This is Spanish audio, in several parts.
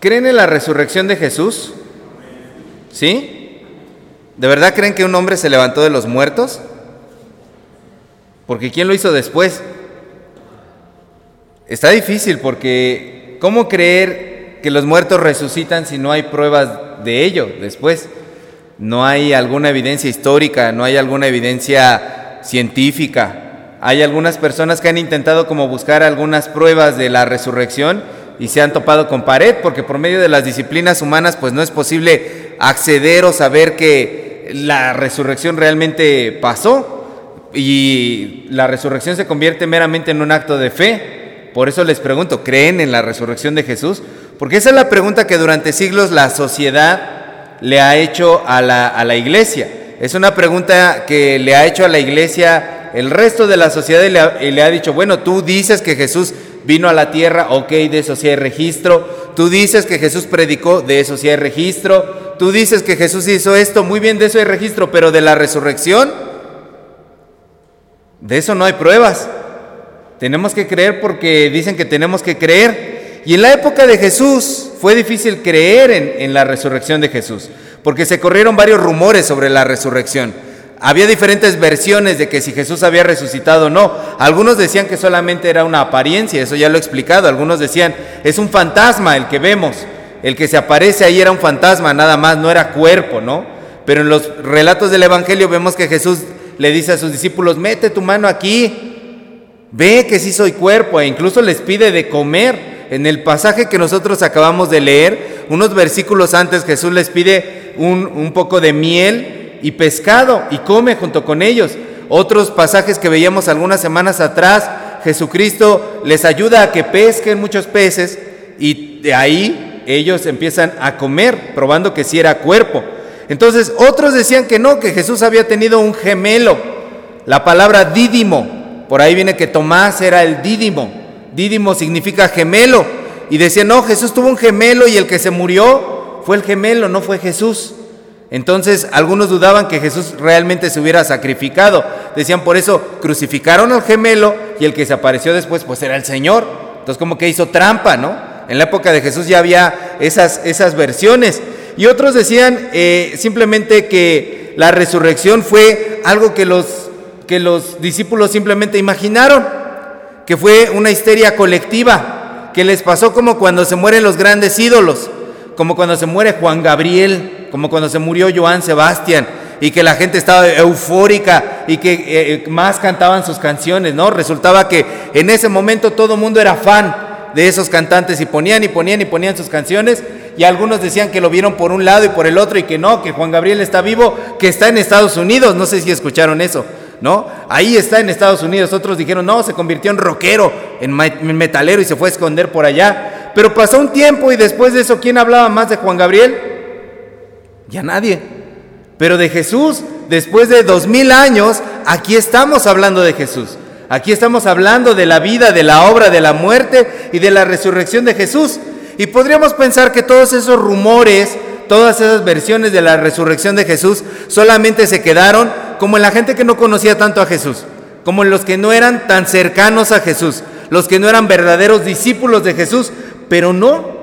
¿Creen en la resurrección de Jesús? ¿Sí? ¿De verdad creen que un hombre se levantó de los muertos? Porque ¿quién lo hizo después? Está difícil porque ¿cómo creer que los muertos resucitan si no hay pruebas de ello después? No hay alguna evidencia histórica, no hay alguna evidencia científica. Hay algunas personas que han intentado como buscar algunas pruebas de la resurrección y se han topado con pared porque por medio de las disciplinas humanas pues no es posible acceder o saber que la resurrección realmente pasó y la resurrección se convierte meramente en un acto de fe. Por eso les pregunto, ¿creen en la resurrección de Jesús? Porque esa es la pregunta que durante siglos la sociedad le ha hecho a la, iglesia. Es una pregunta que le ha hecho a la iglesia el resto de la sociedad y le, ha, y le ha dicho, bueno, tú dices que Jesús vino a la tierra, ok, de eso sí hay registro. Tú dices que Jesús predicó, de eso sí hay registro. Tú dices que Jesús hizo esto, muy bien, de eso hay registro, pero de la resurrección, de eso no hay pruebas. Tenemos que creer porque dicen que tenemos que creer. Y en la época de Jesús fue difícil creer en, la resurrección de Jesús, porque se corrieron varios rumores sobre la resurrección. Había diferentes versiones de que si Jesús había resucitado o no. Algunos decían que solamente era una apariencia, eso ya lo he explicado. Algunos decían, es un fantasma el que vemos. El que se aparece ahí era un fantasma, nada más, no era cuerpo, ¿no? Pero en los relatos del Evangelio vemos que Jesús le dice a sus discípulos, mete tu mano aquí, Ve que sí soy cuerpo e incluso les pide de comer. En el pasaje que nosotros acabamos de leer, unos versículos antes Jesús les pide un, poco de miel y pescado y come junto con ellos. Otros pasajes que veíamos algunas semanas atrás, Jesucristo les ayuda a que pesquen muchos peces y de ahí ellos empiezan a comer, probando que sí era cuerpo. Entonces otros decían que no, que Jesús había tenido un gemelo. La palabra dídimo por ahí viene que Tomás era el dídimo. Dídimo significa gemelo. Y decía, no, Jesús tuvo un gemelo y el que se murió fue el gemelo, no fue Jesús. Entonces algunos dudaban que Jesús realmente se hubiera sacrificado. Decían, por eso crucificaron al gemelo y el que se apareció después pues era el Señor. Entonces como que hizo trampa, ¿no? En la época de Jesús ya había esas, esas versiones. Y otros decían eh, simplemente que la resurrección fue algo que los que los discípulos simplemente imaginaron, que fue una histeria colectiva, que les pasó como cuando se mueren los grandes ídolos, como cuando se muere Juan Gabriel, como cuando se murió Joan Sebastián, y que la gente estaba eufórica y que eh, eh, más cantaban sus canciones, ¿no? Resultaba que en ese momento todo el mundo era fan de esos cantantes y ponían y ponían y ponían sus canciones y algunos decían que lo vieron por un lado y por el otro y que no, que Juan Gabriel está vivo, que está en Estados Unidos, no sé si escucharon eso. ¿no? Ahí está en Estados Unidos. Otros dijeron, no, se convirtió en rockero, en metalero y se fue a esconder por allá. Pero pasó un tiempo y después de eso, ¿quién hablaba más de Juan Gabriel? Ya nadie. Pero de Jesús, después de dos mil años, aquí estamos hablando de Jesús. Aquí estamos hablando de la vida, de la obra, de la muerte y de la resurrección de Jesús. Y podríamos pensar que todos esos rumores, todas esas versiones de la resurrección de Jesús solamente se quedaron como en la gente que no conocía tanto a Jesús, como en los que no eran tan cercanos a Jesús, los que no eran verdaderos discípulos de Jesús, pero no.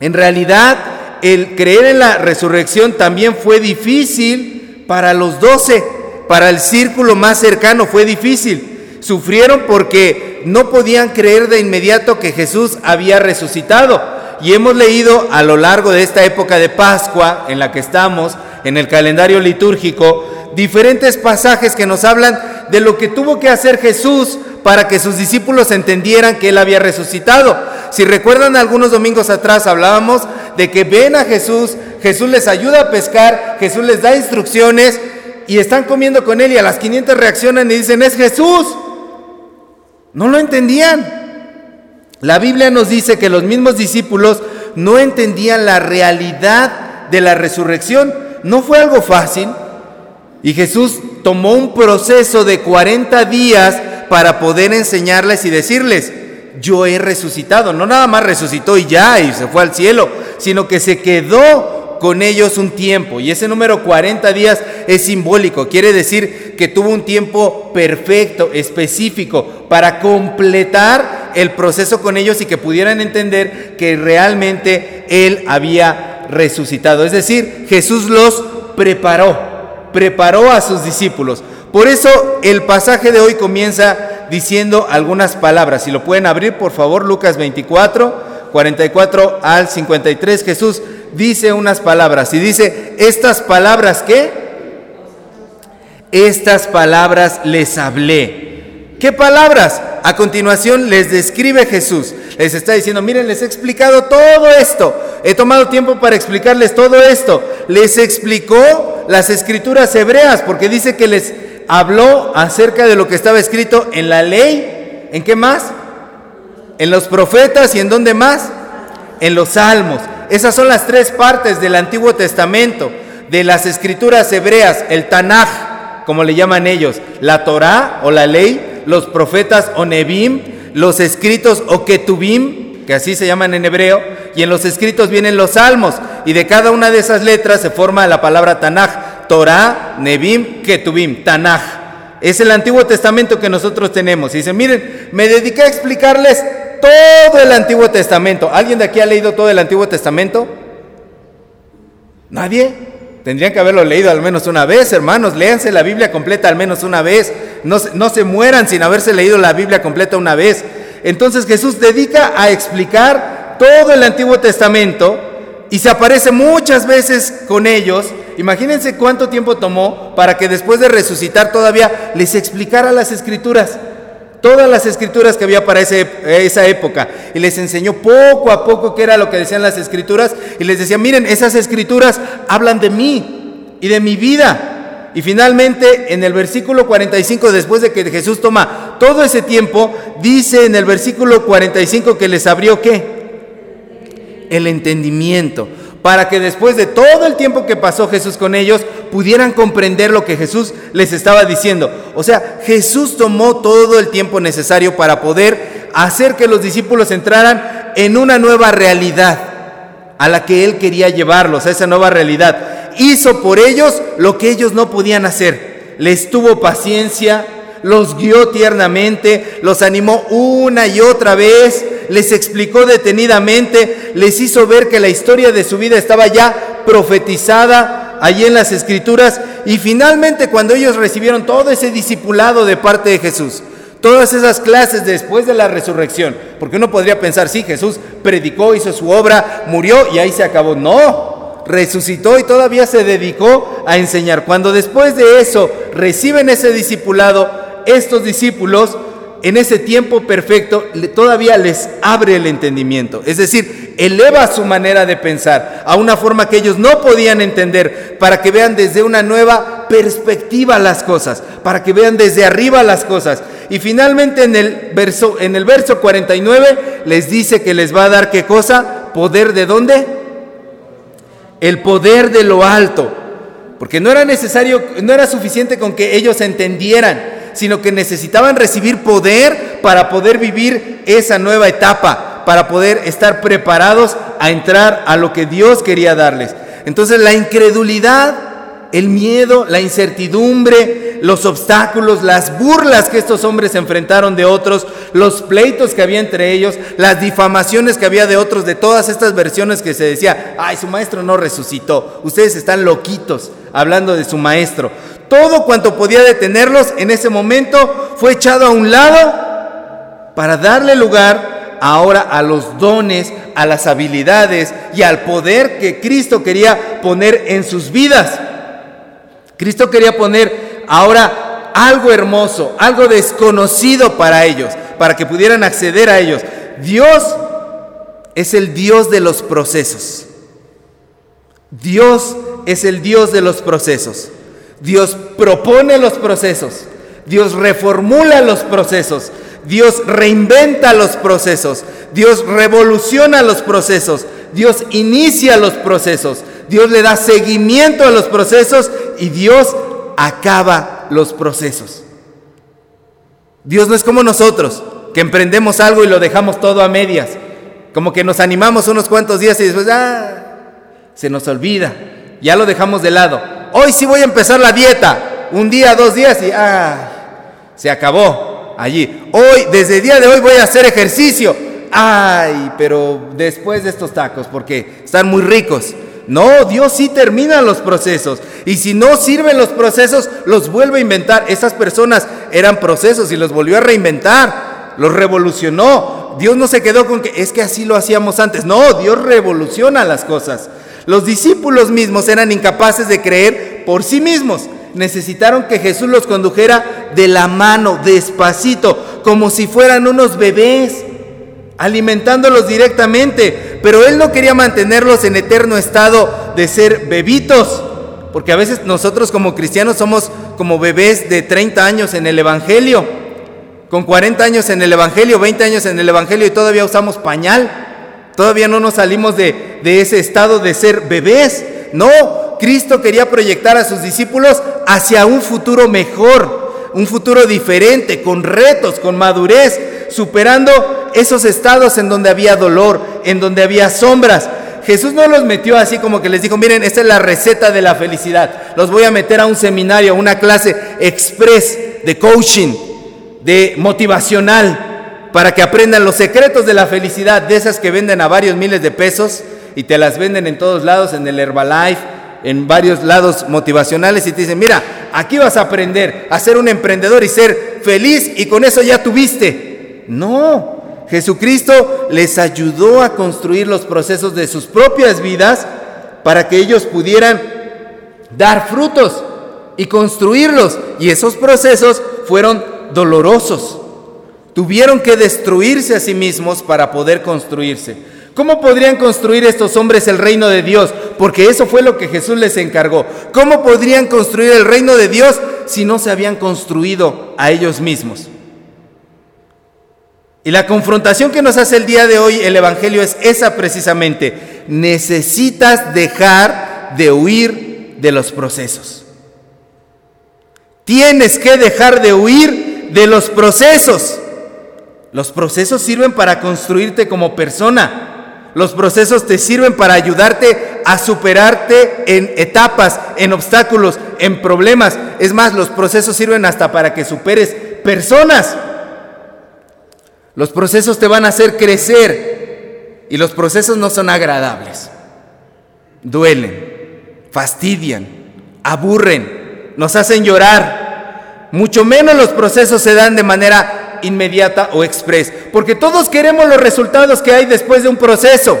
En realidad, el creer en la resurrección también fue difícil para los doce, para el círculo más cercano fue difícil. Sufrieron porque no podían creer de inmediato que Jesús había resucitado. Y hemos leído a lo largo de esta época de Pascua en la que estamos, en el calendario litúrgico, diferentes pasajes que nos hablan de lo que tuvo que hacer Jesús para que sus discípulos entendieran que Él había resucitado. Si recuerdan algunos domingos atrás hablábamos de que ven a Jesús, Jesús les ayuda a pescar, Jesús les da instrucciones y están comiendo con Él y a las 500 reaccionan y dicen, es Jesús. No lo entendían. La Biblia nos dice que los mismos discípulos no entendían la realidad de la resurrección. No fue algo fácil. Y Jesús tomó un proceso de 40 días para poder enseñarles y decirles, yo he resucitado. No nada más resucitó y ya, y se fue al cielo, sino que se quedó con ellos un tiempo. Y ese número 40 días es simbólico. Quiere decir que tuvo un tiempo perfecto, específico, para completar el proceso con ellos y que pudieran entender que realmente Él había resucitado. Es decir, Jesús los preparó, preparó a sus discípulos. Por eso el pasaje de hoy comienza diciendo algunas palabras. Si lo pueden abrir, por favor, Lucas 24, 44 al 53. Jesús dice unas palabras y dice, estas palabras que estas palabras les hablé. ¿Qué palabras? A continuación les describe Jesús. Les está diciendo, miren, les he explicado todo esto. He tomado tiempo para explicarles todo esto. Les explicó las escrituras hebreas porque dice que les habló acerca de lo que estaba escrito en la ley. ¿En qué más? En los profetas y en dónde más? En los salmos. Esas son las tres partes del Antiguo Testamento, de las escrituras hebreas, el Tanaj, como le llaman ellos, la Torá o la ley, los profetas o Nebim, los escritos o Ketubim, que así se llaman en hebreo, y en los escritos vienen los salmos, y de cada una de esas letras se forma la palabra Tanaj. Torah, Nebim, Ketubim, Tanaj. Es el Antiguo Testamento que nosotros tenemos. Y dicen, miren, me dediqué a explicarles todo el Antiguo Testamento. ¿Alguien de aquí ha leído todo el Antiguo Testamento? ¿Nadie? Tendrían que haberlo leído al menos una vez, hermanos. Léanse la Biblia completa al menos una vez. No, no se mueran sin haberse leído la Biblia completa una vez. Entonces Jesús dedica a explicar todo el Antiguo Testamento y se aparece muchas veces con ellos. Imagínense cuánto tiempo tomó para que después de resucitar todavía les explicara las escrituras, todas las escrituras que había para esa época. Y les enseñó poco a poco qué era lo que decían las escrituras. Y les decía, miren, esas escrituras hablan de mí y de mi vida. Y finalmente en el versículo 45, después de que Jesús toma todo ese tiempo, dice en el versículo 45 que les abrió qué? el entendimiento, para que después de todo el tiempo que pasó Jesús con ellos, pudieran comprender lo que Jesús les estaba diciendo. O sea, Jesús tomó todo el tiempo necesario para poder hacer que los discípulos entraran en una nueva realidad a la que Él quería llevarlos, a esa nueva realidad. Hizo por ellos lo que ellos no podían hacer. Les tuvo paciencia, los guió tiernamente, los animó una y otra vez, les explicó detenidamente, les hizo ver que la historia de su vida estaba ya profetizada allí en las escrituras y finalmente cuando ellos recibieron todo ese discipulado de parte de Jesús, todas esas clases después de la resurrección, porque uno podría pensar, sí, Jesús predicó, hizo su obra, murió y ahí se acabó. No, resucitó y todavía se dedicó a enseñar. Cuando después de eso reciben ese discipulado, estos discípulos en ese tiempo perfecto todavía les abre el entendimiento, es decir, eleva su manera de pensar a una forma que ellos no podían entender, para que vean desde una nueva perspectiva las cosas, para que vean desde arriba las cosas. Y finalmente en el verso en el verso 49 les dice que les va a dar qué cosa? Poder de dónde? El poder de lo alto. Porque no era necesario, no era suficiente con que ellos entendieran sino que necesitaban recibir poder para poder vivir esa nueva etapa, para poder estar preparados a entrar a lo que Dios quería darles. Entonces la incredulidad, el miedo, la incertidumbre, los obstáculos, las burlas que estos hombres enfrentaron de otros, los pleitos que había entre ellos, las difamaciones que había de otros, de todas estas versiones que se decía, ay, su maestro no resucitó, ustedes están loquitos hablando de su maestro. Todo cuanto podía detenerlos en ese momento fue echado a un lado para darle lugar ahora a los dones, a las habilidades y al poder que Cristo quería poner en sus vidas. Cristo quería poner ahora algo hermoso, algo desconocido para ellos, para que pudieran acceder a ellos. Dios es el Dios de los procesos. Dios es el Dios de los procesos. Dios propone los procesos, Dios reformula los procesos, Dios reinventa los procesos, Dios revoluciona los procesos, Dios inicia los procesos, Dios le da seguimiento a los procesos y Dios acaba los procesos. Dios no es como nosotros, que emprendemos algo y lo dejamos todo a medias, como que nos animamos unos cuantos días y después ah, se nos olvida, ya lo dejamos de lado hoy sí voy a empezar la dieta. Un día, dos días y ah, se acabó. allí. Hoy, desde el día de hoy voy a hacer ejercicio. Ay, pero después de estos tacos, porque están muy ricos. No, Dios sí termina los procesos. Y si no sirven los procesos, los vuelve a inventar. Esas personas eran procesos y los volvió a reinventar. Los revolucionó. Dios no se quedó con que es que así lo hacíamos antes. No, Dios revoluciona las cosas. Los discípulos mismos eran incapaces de creer por sí mismos. Necesitaron que Jesús los condujera de la mano, despacito, como si fueran unos bebés alimentándolos directamente, pero Él no quería mantenerlos en eterno estado de ser bebitos, porque a veces nosotros como cristianos somos como bebés de 30 años en el Evangelio, con 40 años en el Evangelio, 20 años en el Evangelio y todavía usamos pañal, todavía no nos salimos de, de ese estado de ser bebés, no, Cristo quería proyectar a sus discípulos hacia un futuro mejor, un futuro diferente, con retos, con madurez, superando esos estados en donde había dolor, en donde había sombras. Jesús no los metió así como que les dijo, miren, esta es la receta de la felicidad. Los voy a meter a un seminario, a una clase express de coaching, de motivacional, para que aprendan los secretos de la felicidad, de esas que venden a varios miles de pesos y te las venden en todos lados, en el Herbalife, en varios lados motivacionales y te dicen, mira, aquí vas a aprender a ser un emprendedor y ser feliz y con eso ya tuviste. No, Jesucristo les ayudó a construir los procesos de sus propias vidas para que ellos pudieran dar frutos y construirlos. Y esos procesos fueron dolorosos. Tuvieron que destruirse a sí mismos para poder construirse. ¿Cómo podrían construir estos hombres el reino de Dios? Porque eso fue lo que Jesús les encargó. ¿Cómo podrían construir el reino de Dios si no se habían construido a ellos mismos? Y la confrontación que nos hace el día de hoy el Evangelio es esa precisamente. Necesitas dejar de huir de los procesos. Tienes que dejar de huir de los procesos. Los procesos sirven para construirte como persona. Los procesos te sirven para ayudarte a superarte en etapas, en obstáculos, en problemas. Es más, los procesos sirven hasta para que superes personas. Los procesos te van a hacer crecer y los procesos no son agradables. Duelen, fastidian, aburren, nos hacen llorar. Mucho menos los procesos se dan de manera inmediata o express, porque todos queremos los resultados que hay después de un proceso.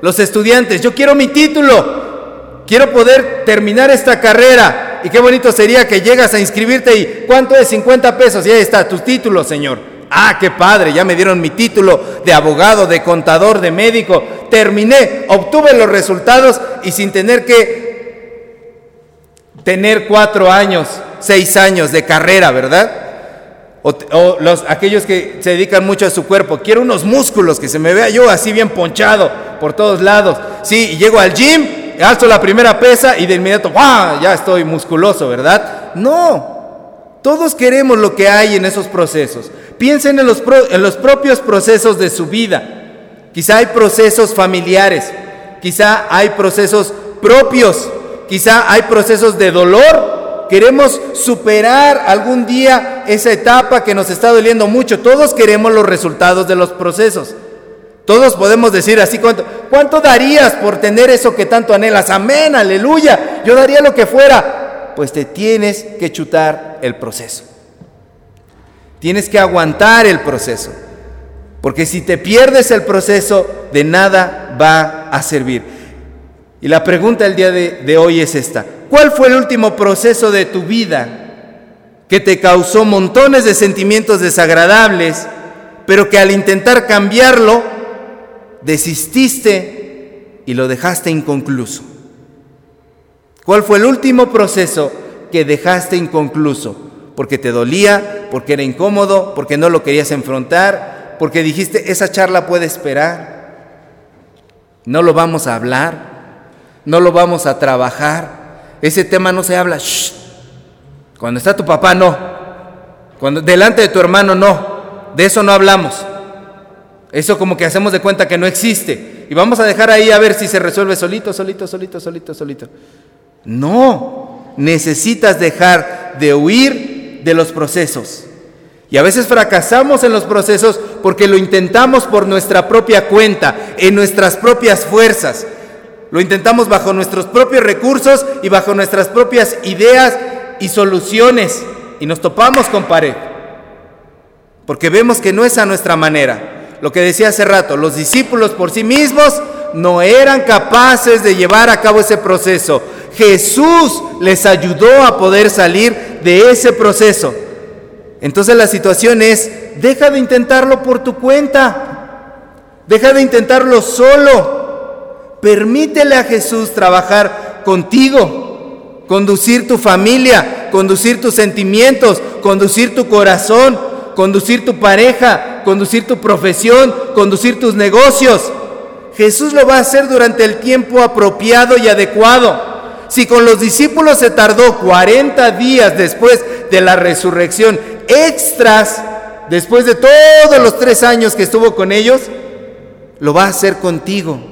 Los estudiantes, yo quiero mi título, quiero poder terminar esta carrera. Y qué bonito sería que llegas a inscribirte y ¿cuánto es 50 pesos? Y ahí está tu título, Señor. Ah, qué padre, ya me dieron mi título de abogado, de contador, de médico. Terminé, obtuve los resultados y sin tener que tener cuatro años, seis años de carrera, ¿verdad? O, los, aquellos que se dedican mucho a su cuerpo. Quiero unos músculos, que se me vea yo así bien ponchado por todos lados. Sí, llego al gym, alzo la primera pesa y de inmediato. Ya estoy musculoso, ¿verdad? No, todos queremos lo que hay en esos procesos. Piensen en los, en los propios procesos de su vida. Quizá hay procesos familiares, quizá hay procesos propios, quizá hay procesos de dolor. Queremos superar algún día esa etapa que nos está doliendo mucho. Todos queremos los resultados de los procesos. Todos podemos decir así, ¿cuánto, ¿cuánto darías por tener eso que tanto anhelas? Amén, aleluya. Yo daría lo que fuera. Pues te tienes que chutar el proceso. Tienes que aguantar el proceso. Porque si te pierdes el proceso, de nada va a servir. Y la pregunta del día de, hoy es esta. ¿Cuál fue el último proceso de tu vida que te causó montones de sentimientos desagradables, pero que al intentar cambiarlo, desististe y lo dejaste inconcluso? ¿Cuál fue el último proceso que dejaste inconcluso? porque te dolía, porque era incómodo, porque no lo querías enfrentar, porque dijiste, esa charla puede esperar, no lo vamos a hablar, no lo vamos a trabajar, ese tema no se habla, cuando está tu papá no, cuando delante de tu hermano no, de eso no hablamos. Eso como que hacemos de cuenta que no existe. Y vamos a dejar ahí a ver si se resuelve solito, solito, solito, solito, solito. No, necesitas dejar de huir de los procesos Y a veces fracasamos en los procesos porque lo intentamos por nuestra propia cuenta, en nuestras propias fuerzas. Lo intentamos bajo nuestros propios recursos y bajo nuestras propias ideas y soluciones. Y nos topamos con pared. Porque vemos que no es a nuestra manera. Lo que decía hace rato, los discípulos por sí mismos no eran capaces de llevar a cabo ese proceso. Jesús les ayudó a poder salir de ese proceso. Entonces la situación es, deja de intentarlo por tu cuenta, deja de intentarlo solo, permítele a Jesús trabajar contigo, conducir tu familia, conducir tus sentimientos, conducir tu corazón, conducir tu pareja, conducir tu profesión, conducir tus negocios. Jesús lo va a hacer durante el tiempo apropiado y adecuado. Si con los discípulos se tardó 40 días después de la resurrección extras después de todos los tres años que estuvo con ellos, lo va a hacer contigo.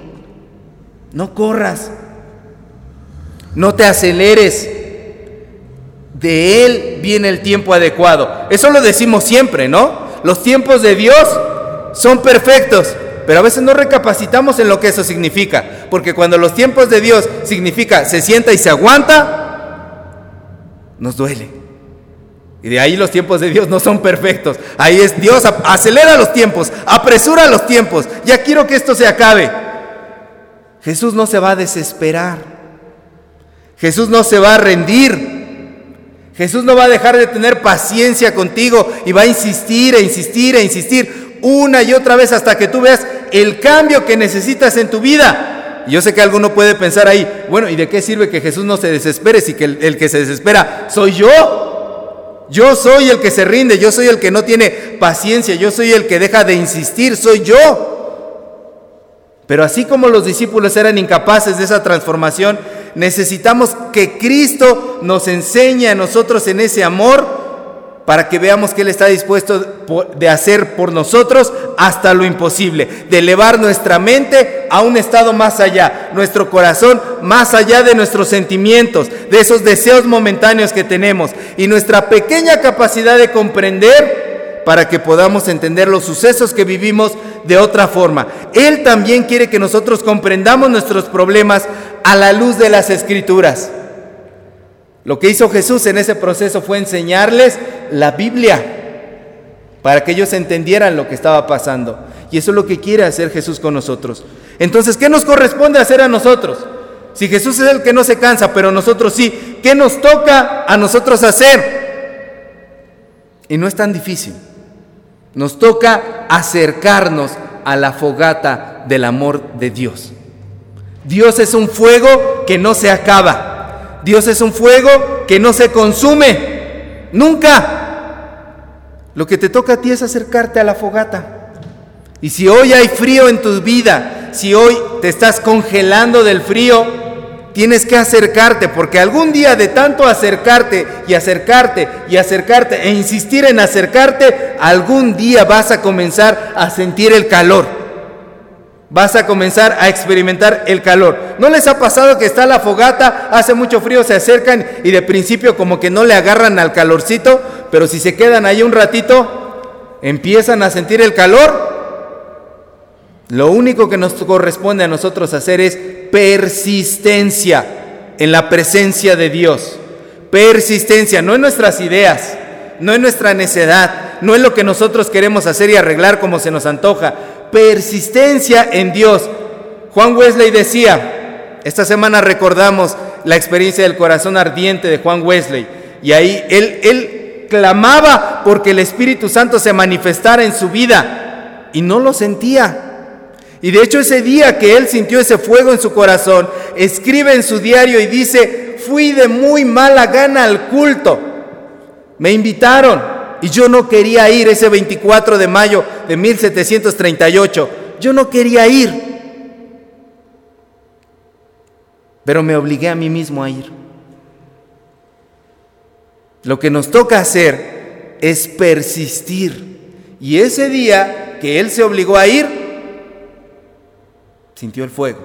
No corras, no te aceleres. De Él viene el tiempo adecuado. Eso lo decimos siempre, ¿no? Los tiempos de Dios son perfectos, pero a veces no recapacitamos en lo que eso significa, porque cuando los tiempos de Dios significa se sienta y se aguanta, nos duele. Y de ahí los tiempos de Dios no son perfectos. Ahí es Dios, acelera los tiempos, apresura los tiempos. Ya quiero que esto se acabe. Jesús no se va a desesperar. Jesús no se va a rendir. Jesús no va a dejar de tener paciencia contigo y va a insistir e insistir e insistir una y otra vez hasta que tú veas el cambio que necesitas en tu vida. yo sé que alguno puede pensar ahí, bueno, ¿y de qué sirve que Jesús no se desespere si que el, el que se desespera soy yo? Yo soy el que se rinde, yo soy el que no tiene paciencia, yo soy el que deja de insistir, soy yo. Pero así como los discípulos eran incapaces de esa transformación, necesitamos que Cristo nos enseñe a nosotros en ese amor para que veamos que Él está dispuesto de hacer por nosotros hasta lo imposible, de elevar nuestra mente a un estado más allá, nuestro corazón más allá de nuestros sentimientos, de esos deseos momentáneos que tenemos y nuestra pequeña capacidad de comprender para que podamos entender los sucesos que vivimos de otra forma. Él también quiere que nosotros comprendamos nuestros problemas a la luz de las escrituras. Lo que hizo Jesús en ese proceso fue enseñarles la Biblia para que ellos entendieran lo que estaba pasando. Y eso es lo que quiere hacer Jesús con nosotros. Entonces, ¿qué nos corresponde hacer a nosotros? Si Jesús es el que no se cansa, pero nosotros sí, ¿qué nos toca a nosotros hacer? Y no es tan difícil. Nos toca acercarnos a la fogata del amor de Dios. Dios es un fuego que no se acaba. Dios es un fuego que no se consume. Nunca. Lo que te toca a ti es acercarte a la fogata. Y si hoy hay frío en tu vida, si hoy te estás congelando del frío, tienes que acercarte, porque algún día de tanto acercarte y acercarte y acercarte e insistir en acercarte, algún día vas a comenzar a sentir el calor vas a comenzar a experimentar el calor. ¿No les ha pasado que está la fogata, hace mucho frío, se acercan y de principio como que no le agarran al calorcito, pero si se quedan ahí un ratito, empiezan a sentir el calor? Lo único que nos corresponde a nosotros hacer es persistencia en la presencia de Dios. Persistencia, no en nuestras ideas, no en nuestra necedad, no en lo que nosotros queremos hacer y arreglar como se nos antoja, persistencia en Dios. Juan Wesley decía, esta semana recordamos la experiencia del corazón ardiente de Juan Wesley, y ahí él, él clamaba porque el Espíritu Santo se manifestara en su vida y no lo sentía. Y de hecho ese día que él sintió ese fuego en su corazón, escribe en su diario y dice, fui de muy mala gana al culto. Me invitaron, y yo no quería ir ese 24 de mayo de 1738. Yo no quería ir. Pero me obligué a mí mismo a ir. Lo que nos toca hacer es persistir. Y ese día que él se obligó a ir, sintió el fuego.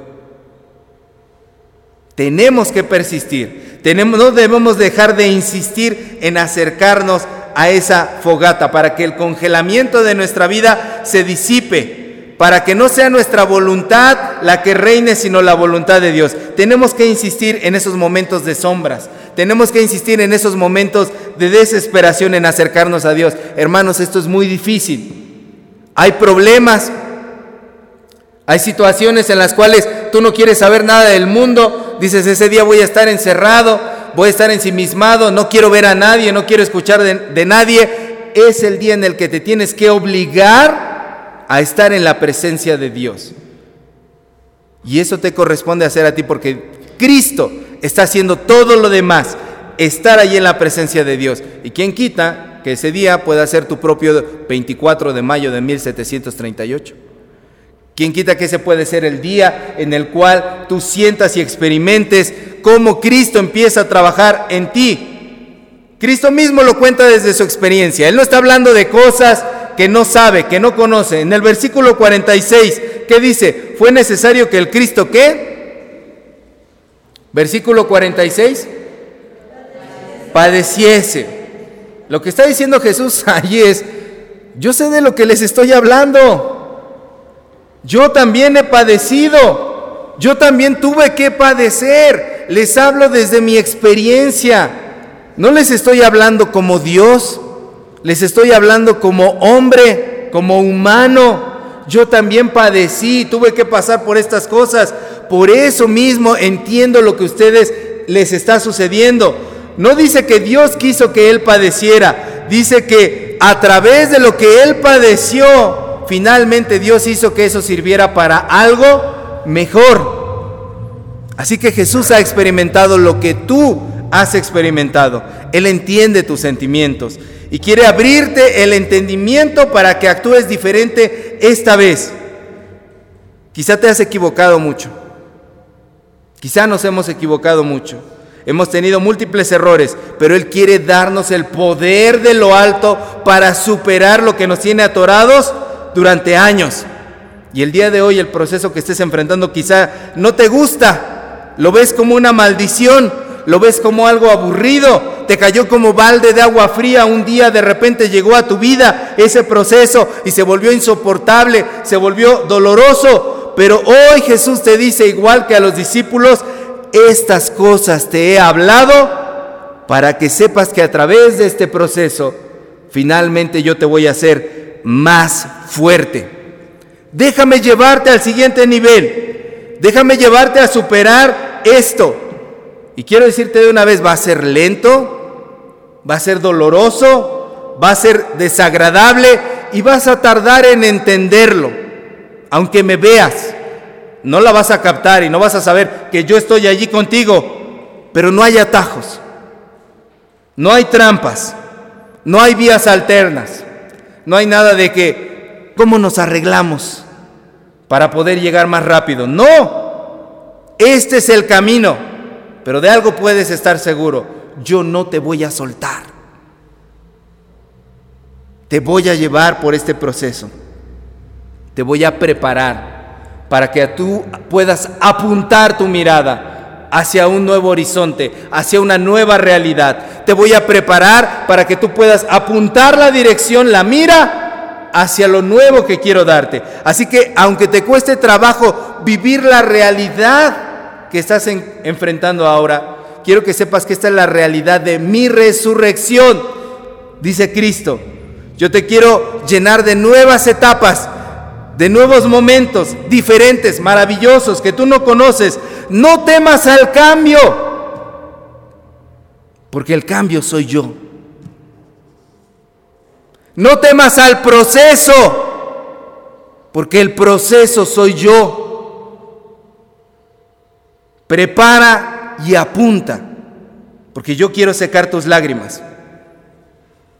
Tenemos que persistir. Tenemos, no debemos dejar de insistir en acercarnos a esa fogata, para que el congelamiento de nuestra vida se disipe, para que no sea nuestra voluntad la que reine, sino la voluntad de Dios. Tenemos que insistir en esos momentos de sombras, tenemos que insistir en esos momentos de desesperación en acercarnos a Dios. Hermanos, esto es muy difícil. Hay problemas, hay situaciones en las cuales tú no quieres saber nada del mundo, dices, ese día voy a estar encerrado, voy a estar ensimismado, no quiero ver a nadie, no quiero escuchar de, nadie. Es el día en el que te tienes que obligar a estar en la presencia de Dios. Y eso te corresponde hacer a ti porque Cristo está haciendo todo lo demás, estar ahí en la presencia de Dios. ¿Y quién quita que ese día pueda ser tu propio 24 de mayo de 1738? ¿Quién quita que ese puede ser el día en el cual tú sientas y experimentes cómo Cristo empieza a trabajar en ti? Cristo mismo lo cuenta desde su experiencia. Él no está hablando de cosas que no sabe, que no conoce. En el versículo 46, ¿qué dice? Fue necesario que el Cristo qué? Versículo 46. Padeciese. Lo que está diciendo Jesús allí es, yo sé de lo que les estoy hablando. Yo también he padecido, yo también tuve que padecer. Les hablo desde mi experiencia. No les estoy hablando como Dios, les estoy hablando como hombre, como humano. Yo también padecí, tuve que pasar por estas cosas. Por eso mismo entiendo lo que a ustedes les está sucediendo. No dice que Dios quiso que Él padeciera, dice que a través de lo que Él padeció, finalmente Dios hizo que eso sirviera para algo mejor. Así que Jesús ha experimentado lo que tú has experimentado. Él entiende tus sentimientos y quiere abrirte el entendimiento para que actúes diferente esta vez. Quizá te has equivocado mucho. Quizá nos hemos equivocado mucho. Hemos tenido múltiples errores, pero Él quiere darnos el poder de lo alto para superar lo que nos tiene atorados durante años. Y el día de hoy el proceso que estés enfrentando quizá no te gusta, lo ves como una maldición, lo ves como algo aburrido, te cayó como balde de agua fría, un día de repente llegó a tu vida ese proceso y se volvió insoportable, se volvió doloroso, pero hoy Jesús te dice igual que a los discípulos, estas cosas te he hablado para que sepas que a través de este proceso, finalmente yo te voy a hacer más fuerte. Déjame llevarte al siguiente nivel. Déjame llevarte a superar esto. Y quiero decirte de una vez, va a ser lento, va a ser doloroso, va a ser desagradable y vas a tardar en entenderlo. Aunque me veas, no la vas a captar y no vas a saber que yo estoy allí contigo, pero no hay atajos, no hay trampas, no hay vías alternas. No hay nada de que, ¿cómo nos arreglamos para poder llegar más rápido? No, este es el camino, pero de algo puedes estar seguro, yo no te voy a soltar. Te voy a llevar por este proceso. Te voy a preparar para que tú puedas apuntar tu mirada hacia un nuevo horizonte, hacia una nueva realidad. Te voy a preparar para que tú puedas apuntar la dirección, la mira hacia lo nuevo que quiero darte. Así que aunque te cueste trabajo vivir la realidad que estás enfrentando ahora, quiero que sepas que esta es la realidad de mi resurrección, dice Cristo. Yo te quiero llenar de nuevas etapas, de nuevos momentos diferentes, maravillosos, que tú no conoces. No temas al cambio, porque el cambio soy yo. No temas al proceso, porque el proceso soy yo. Prepara y apunta, porque yo quiero secar tus lágrimas.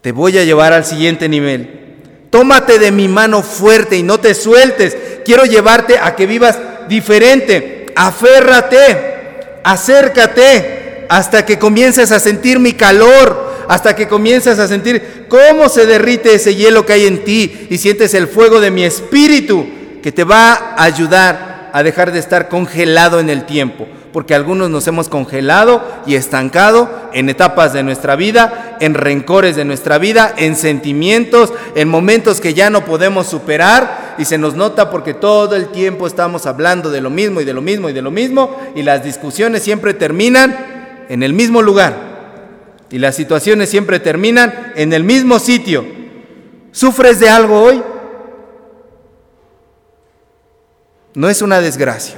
Te voy a llevar al siguiente nivel. Tómate de mi mano fuerte y no te sueltes. Quiero llevarte a que vivas diferente. Aférrate, acércate hasta que comiences a sentir mi calor, hasta que comiences a sentir cómo se derrite ese hielo que hay en ti y sientes el fuego de mi espíritu que te va a ayudar a dejar de estar congelado en el tiempo. Porque algunos nos hemos congelado y estancado en etapas de nuestra vida, en rencores de nuestra vida, en sentimientos, en momentos que ya no podemos superar y se nos nota porque todo el tiempo estamos hablando de lo mismo y de lo mismo y de lo mismo y las discusiones siempre terminan en el mismo lugar y las situaciones siempre terminan en el mismo sitio. ¿Sufres de algo hoy? No es una desgracia,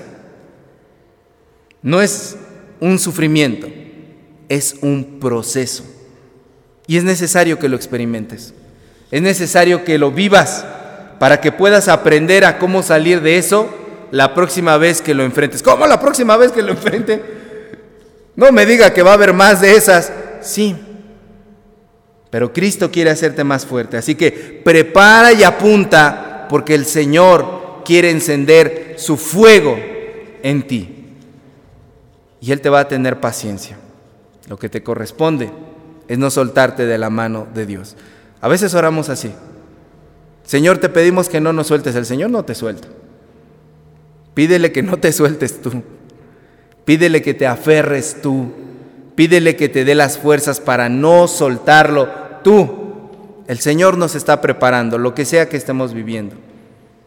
no es un sufrimiento, es un proceso. Y es necesario que lo experimentes, es necesario que lo vivas para que puedas aprender a cómo salir de eso la próxima vez que lo enfrentes. ¿Cómo la próxima vez que lo enfrente? No me diga que va a haber más de esas. Sí, pero Cristo quiere hacerte más fuerte. Así que prepara y apunta porque el Señor quiere encender su fuego en ti. Y Él te va a tener paciencia. Lo que te corresponde es no soltarte de la mano de Dios. A veces oramos así. Señor, te pedimos que no nos sueltes. El Señor no te suelta. Pídele que no te sueltes tú. Pídele que te aferres tú Pídele que te dé las fuerzas para no soltarlo tú. El Señor nos está preparando, lo que sea que estemos viviendo,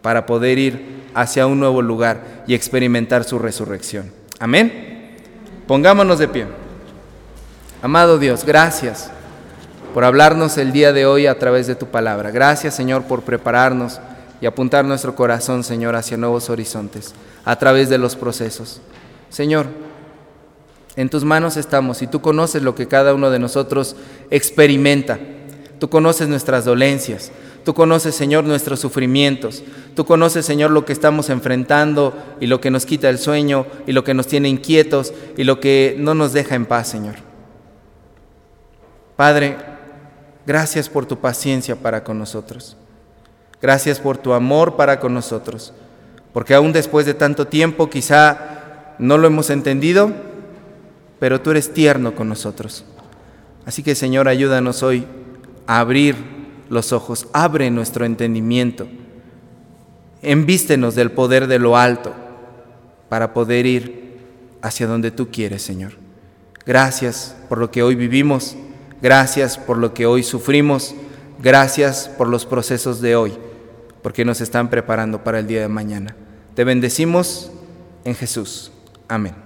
para poder ir hacia un nuevo lugar y experimentar su resurrección. Amén. Pongámonos de pie. Amado Dios, gracias por hablarnos el día de hoy a través de tu palabra. Gracias, Señor, por prepararnos y apuntar nuestro corazón, Señor, hacia nuevos horizontes a través de los procesos. Señor, en tus manos estamos y tú conoces lo que cada uno de nosotros experimenta. Tú conoces nuestras dolencias. Tú conoces, Señor, nuestros sufrimientos. Tú conoces, Señor, lo que estamos enfrentando y lo que nos quita el sueño y lo que nos tiene inquietos y lo que no nos deja en paz, Señor. Padre, gracias por tu paciencia para con nosotros. Gracias por tu amor para con nosotros. Porque aún después de tanto tiempo quizá no lo hemos entendido, pero tú eres tierno con nosotros. Así que Señor, ayúdanos hoy a abrir los ojos, abre nuestro entendimiento, envístenos del poder de lo alto para poder ir hacia donde tú quieres, Señor. Gracias por lo que hoy vivimos, gracias por lo que hoy sufrimos, gracias por los procesos de hoy, porque nos están preparando para el día de mañana. Te bendecimos en Jesús. Amén.